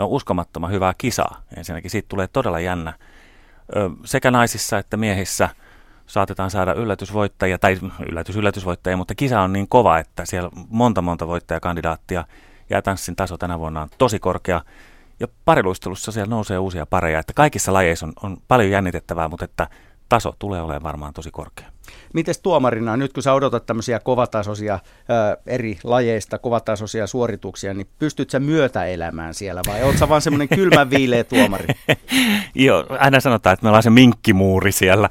No uskomattoman hyvää kisaa. Ensinnäkin siitä tulee todella jännä. Sekä naisissa että miehissä saatetaan saada yllätysvoittajia, tai yllätys yllätysvoittajia, mutta kisa on niin kova, että siellä monta monta voittajakandidaattia ja tanssin taso tänä vuonna on tosi korkea. Ja pariluistelussa siellä nousee uusia pareja, että kaikissa lajeissa on, on paljon jännitettävää, mutta että taso tulee olemaan varmaan tosi korkea. Miten tuomarina, nyt kun sä odotat tämmöisiä kovatasoisia ää, eri lajeista, kovatasoisia suorituksia, niin pystyt sä myötäelämään siellä vai oot sä vaan semmoinen kylmän viileä tuomari? Joo, aina sanotaan, että me ollaan se minkkimuuri siellä,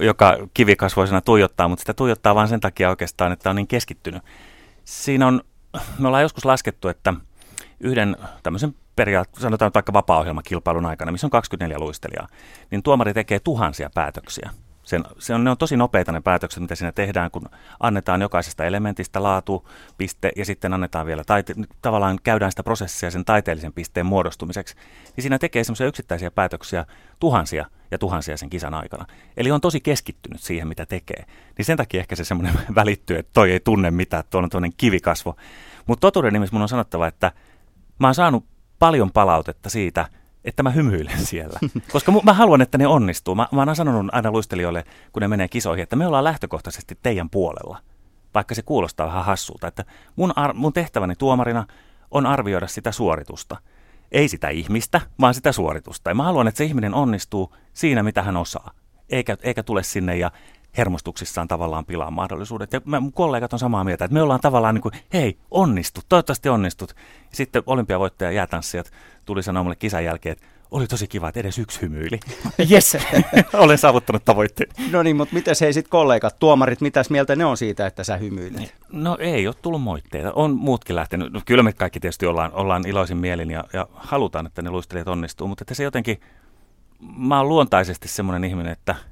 joka kivikasvoisena tuijottaa, mutta sitä tuijottaa vain sen takia oikeastaan, että on niin keskittynyt. Siinä on, me ollaan joskus laskettu, että yhden tämmöisen periaatteessa, sanotaan vaikka vapaa-ohjelmakilpailun aikana, missä on 24 luistelijaa, niin tuomari tekee tuhansia päätöksiä. Sen, se on, ne on tosi nopeita ne päätökset, mitä siinä tehdään, kun annetaan jokaisesta elementistä laatu, piste ja sitten annetaan vielä, taite, tavallaan käydään sitä prosessia sen taiteellisen pisteen muodostumiseksi, niin siinä tekee semmoisia yksittäisiä päätöksiä tuhansia ja tuhansia sen kisan aikana. Eli on tosi keskittynyt siihen, mitä tekee. Niin sen takia ehkä se semmoinen välittyy, että toi ei tunne mitään, että tuo on tuollainen kivikasvo. Mutta totuuden nimessä mun on sanottava, että mä oon saanut paljon palautetta siitä, että mä hymyilen siellä. Koska mä haluan, että ne onnistuu. Mä, mä oon sanonut aina luistelijoille, kun ne menee kisoihin, että me ollaan lähtökohtaisesti teidän puolella. Vaikka se kuulostaa vähän hassulta. Että mun, ar- mun tehtäväni tuomarina on arvioida sitä suoritusta. Ei sitä ihmistä, vaan sitä suoritusta. Ja mä haluan, että se ihminen onnistuu siinä, mitä hän osaa. Eikä, eikä tule sinne ja hermostuksissaan tavallaan pilaa mahdollisuudet. Ja mun kollegat on samaa mieltä, että me ollaan tavallaan niin kuin, hei, onnistut, toivottavasti onnistut. Sitten olympiavoittaja jäätanssijat tuli sanoa mulle kisan jälkeen, että oli tosi kiva, että edes yksi hymyili. Yes, olen saavuttanut tavoitteen. No niin, mutta mitäs hei sitten kollegat, tuomarit, mitäs mieltä ne on siitä, että sä hymyilet? No ei ole tullut moitteita. On muutkin lähtenyt. No, kyllä me kaikki tietysti ollaan, ollaan iloisin mielin ja, ja halutaan, että ne luistelijat onnistuu, mutta että se jotenkin, mä oon luontaisesti semmoinen ihminen, että –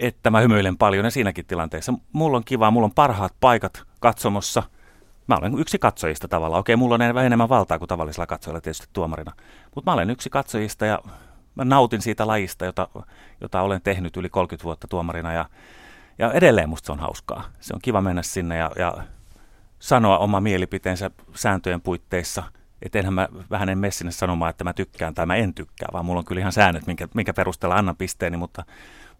että mä hymyilen paljon ja siinäkin tilanteessa. Mulla on kiva, mulla on parhaat paikat katsomossa. Mä olen yksi katsojista tavallaan. Okei, mulla on enemmän valtaa kuin tavallisilla katsojilla tietysti tuomarina. Mutta mä olen yksi katsojista ja mä nautin siitä lajista, jota, jota olen tehnyt yli 30 vuotta tuomarina. Ja, ja edelleen musta se on hauskaa. Se on kiva mennä sinne ja, ja sanoa oma mielipiteensä sääntöjen puitteissa. Että enhän mä vähän en mene sinne sanomaan, että mä tykkään tai mä en tykkää, vaan mulla on kyllä ihan säännöt, minkä, minkä perusteella annan pisteeni, mutta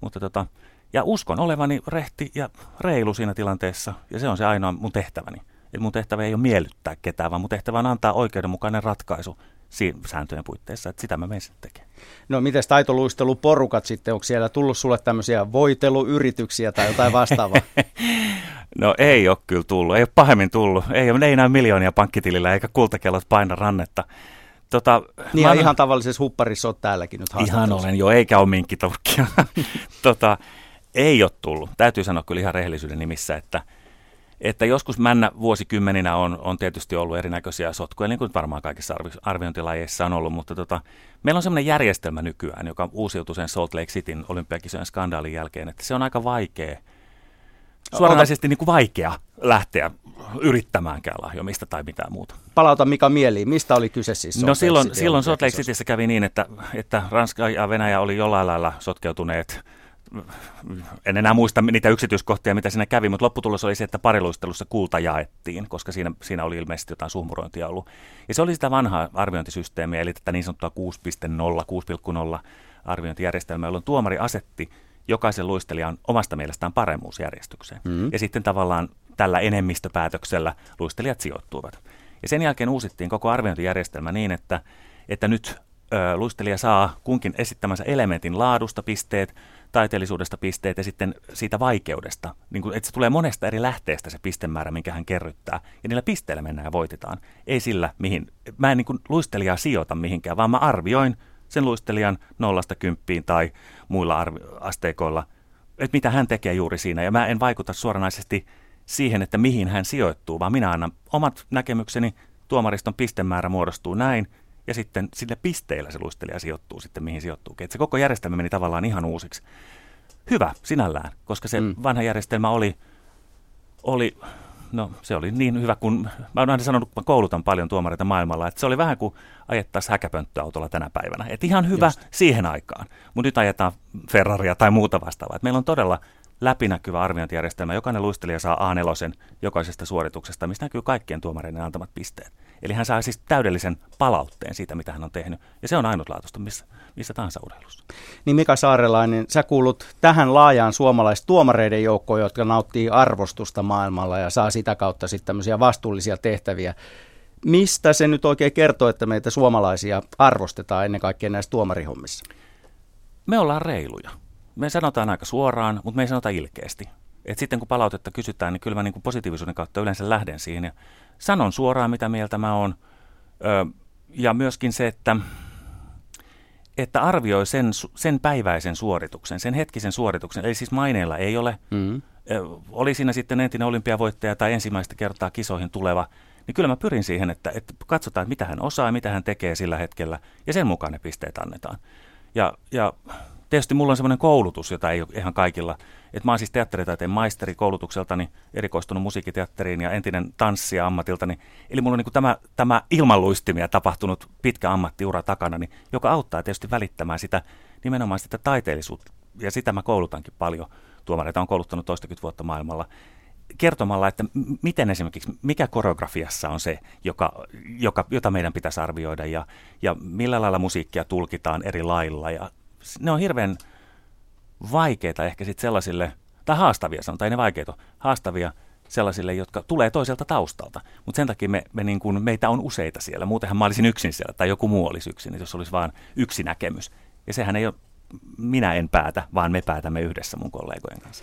mutta tota, ja uskon olevani rehti ja reilu siinä tilanteessa, ja se on se ainoa mun tehtäväni. Eli mun tehtävä ei ole miellyttää ketään, vaan mun tehtävä on antaa oikeudenmukainen ratkaisu siinä sääntöjen puitteissa, että sitä mä menen sitten tekemään. No miten taitoluisteluporukat sitten, onko siellä tullut sulle tämmöisiä voiteluyrityksiä tai jotain vastaavaa? no ei ole kyllä tullut, ei ole pahemmin tullut, ei, ole, ei näy miljoonia pankkitilillä eikä kultakellot paina rannetta. Tota, niin ja ihan tavallisessa hupparissa olet täälläkin nyt Ihan olen jo, eikä ole minkkiturkkia. tota, ei ole tullut. Täytyy sanoa kyllä ihan rehellisyyden nimissä, että, että joskus männä vuosikymmeninä on, on tietysti ollut erinäköisiä sotkuja, niin kuin varmaan kaikissa arvi, arviointilajeissa on ollut, mutta tota, meillä on sellainen järjestelmä nykyään, joka uusiutui sen Salt Lake Cityn olympiakisojen skandaalin jälkeen, että se on aika vaikea – suoranaisesti niin kuin vaikea lähteä yrittämäänkään lahjomista tai mitään muuta. Palauta Mika mieliin, mistä oli kyse siis Salt No silloin, silloin Salt Lake Cityssä kävi niin, että, että Ranska ja Venäjä oli jollain lailla sotkeutuneet en enää muista niitä yksityiskohtia, mitä siinä kävi, mutta lopputulos oli se, että pariluistelussa kulta jaettiin, koska siinä, siinä oli ilmeisesti jotain suhmurointia ollut. Ja se oli sitä vanhaa arviointisysteemiä, eli tätä niin sanottua 6.0, 6,0 arviointijärjestelmää, jolloin tuomari asetti jokaisen luistelijan omasta mielestään paremmuusjärjestykseen. Mm-hmm. Ja sitten tavallaan tällä enemmistöpäätöksellä luistelijat sijoittuivat. Ja sen jälkeen uusittiin koko arviointijärjestelmä niin, että, että nyt luistelija saa kunkin esittämänsä elementin laadusta pisteet, taiteellisuudesta pisteet ja sitten siitä vaikeudesta. Niin kuin, että se tulee monesta eri lähteestä se pistemäärä, minkä hän kerryttää. Ja niillä pisteillä mennään ja voitetaan. Ei sillä, mihin. Mä en niin kuin luistelijaa sijoita mihinkään, vaan mä arvioin – sen luistelijan nollasta kymppiin tai muilla arvi- asteikoilla, että mitä hän tekee juuri siinä. Ja mä en vaikuta suoranaisesti siihen, että mihin hän sijoittuu, vaan minä annan omat näkemykseni, tuomariston pistemäärä muodostuu näin, ja sitten sille pisteillä se luistelija sijoittuu sitten mihin sijoittuu. Se koko järjestelmä meni tavallaan ihan uusiksi. Hyvä sinällään, koska se mm. vanha järjestelmä oli, oli no se oli niin hyvä kuin, mä oon aina sanonut, kun mä koulutan paljon tuomareita maailmalla, että se oli vähän kuin ajettaisiin häkäpönttöautolla tänä päivänä. Että ihan hyvä Just. siihen aikaan, mutta nyt ajetaan Ferraria tai muuta vastaavaa. Et meillä on todella läpinäkyvä arviointijärjestelmä. Jokainen luistelija saa A4 jokaisesta suorituksesta, mistä näkyy kaikkien tuomareiden antamat pisteet. Eli hän saa siis täydellisen palautteen siitä, mitä hän on tehnyt. Ja se on ainutlaatuista missä, missä tahansa urheilussa. Niin Mika Saarelainen, sä kuulut tähän laajaan suomalaistuomareiden joukkoon, jotka nauttii arvostusta maailmalla ja saa sitä kautta sitten tämmöisiä vastuullisia tehtäviä. Mistä se nyt oikein kertoo, että meitä suomalaisia arvostetaan ennen kaikkea näissä tuomarihommissa? Me ollaan reiluja. Me sanotaan aika suoraan, mutta me ei sanota ilkeästi. Et sitten kun palautetta kysytään, niin kyllä mä niin kuin positiivisuuden kautta yleensä lähden siihen ja sanon suoraan, mitä mieltä mä oon. Ö, ja myöskin se, että, että arvioi sen, sen päiväisen suorituksen, sen hetkisen suorituksen. Eli siis maineilla ei ole. Mm-hmm. Oli siinä sitten entinen olympiavoittaja tai ensimmäistä kertaa kisoihin tuleva, niin kyllä mä pyrin siihen, että, että katsotaan, mitä hän osaa ja mitä hän tekee sillä hetkellä, ja sen mukaan ne pisteet annetaan. Ja, ja tietysti mulla on semmoinen koulutus, jota ei ole ihan kaikilla. Et mä oon siis teatteritaiteen maisteri koulutukseltani, erikoistunut musiikkiteatteriin ja entinen tanssia ammatiltani. Eli mulla on niin tämä, tämä ilmanluistimia tapahtunut pitkä ammattiura takana, niin, joka auttaa tietysti välittämään sitä nimenomaan sitä taiteellisuutta. Ja sitä mä koulutankin paljon. Tuomareita on kouluttanut toistakymmentä vuotta maailmalla kertomalla, että miten esimerkiksi, mikä koreografiassa on se, joka, joka, jota meidän pitäisi arvioida ja, ja millä lailla musiikkia tulkitaan eri lailla ja ne on hirveän vaikeita ehkä sitten sellaisille, tai haastavia sanotaan, ei ne vaikeita, haastavia sellaisille, jotka tulee toiselta taustalta. Mutta sen takia me, me niin kuin, meitä on useita siellä. Muutenhan mä olisin yksin siellä, tai joku muu olisi yksin, jos olisi vain yksi näkemys. Ja sehän ei ole, minä en päätä, vaan me päätämme yhdessä mun kollegojen kanssa.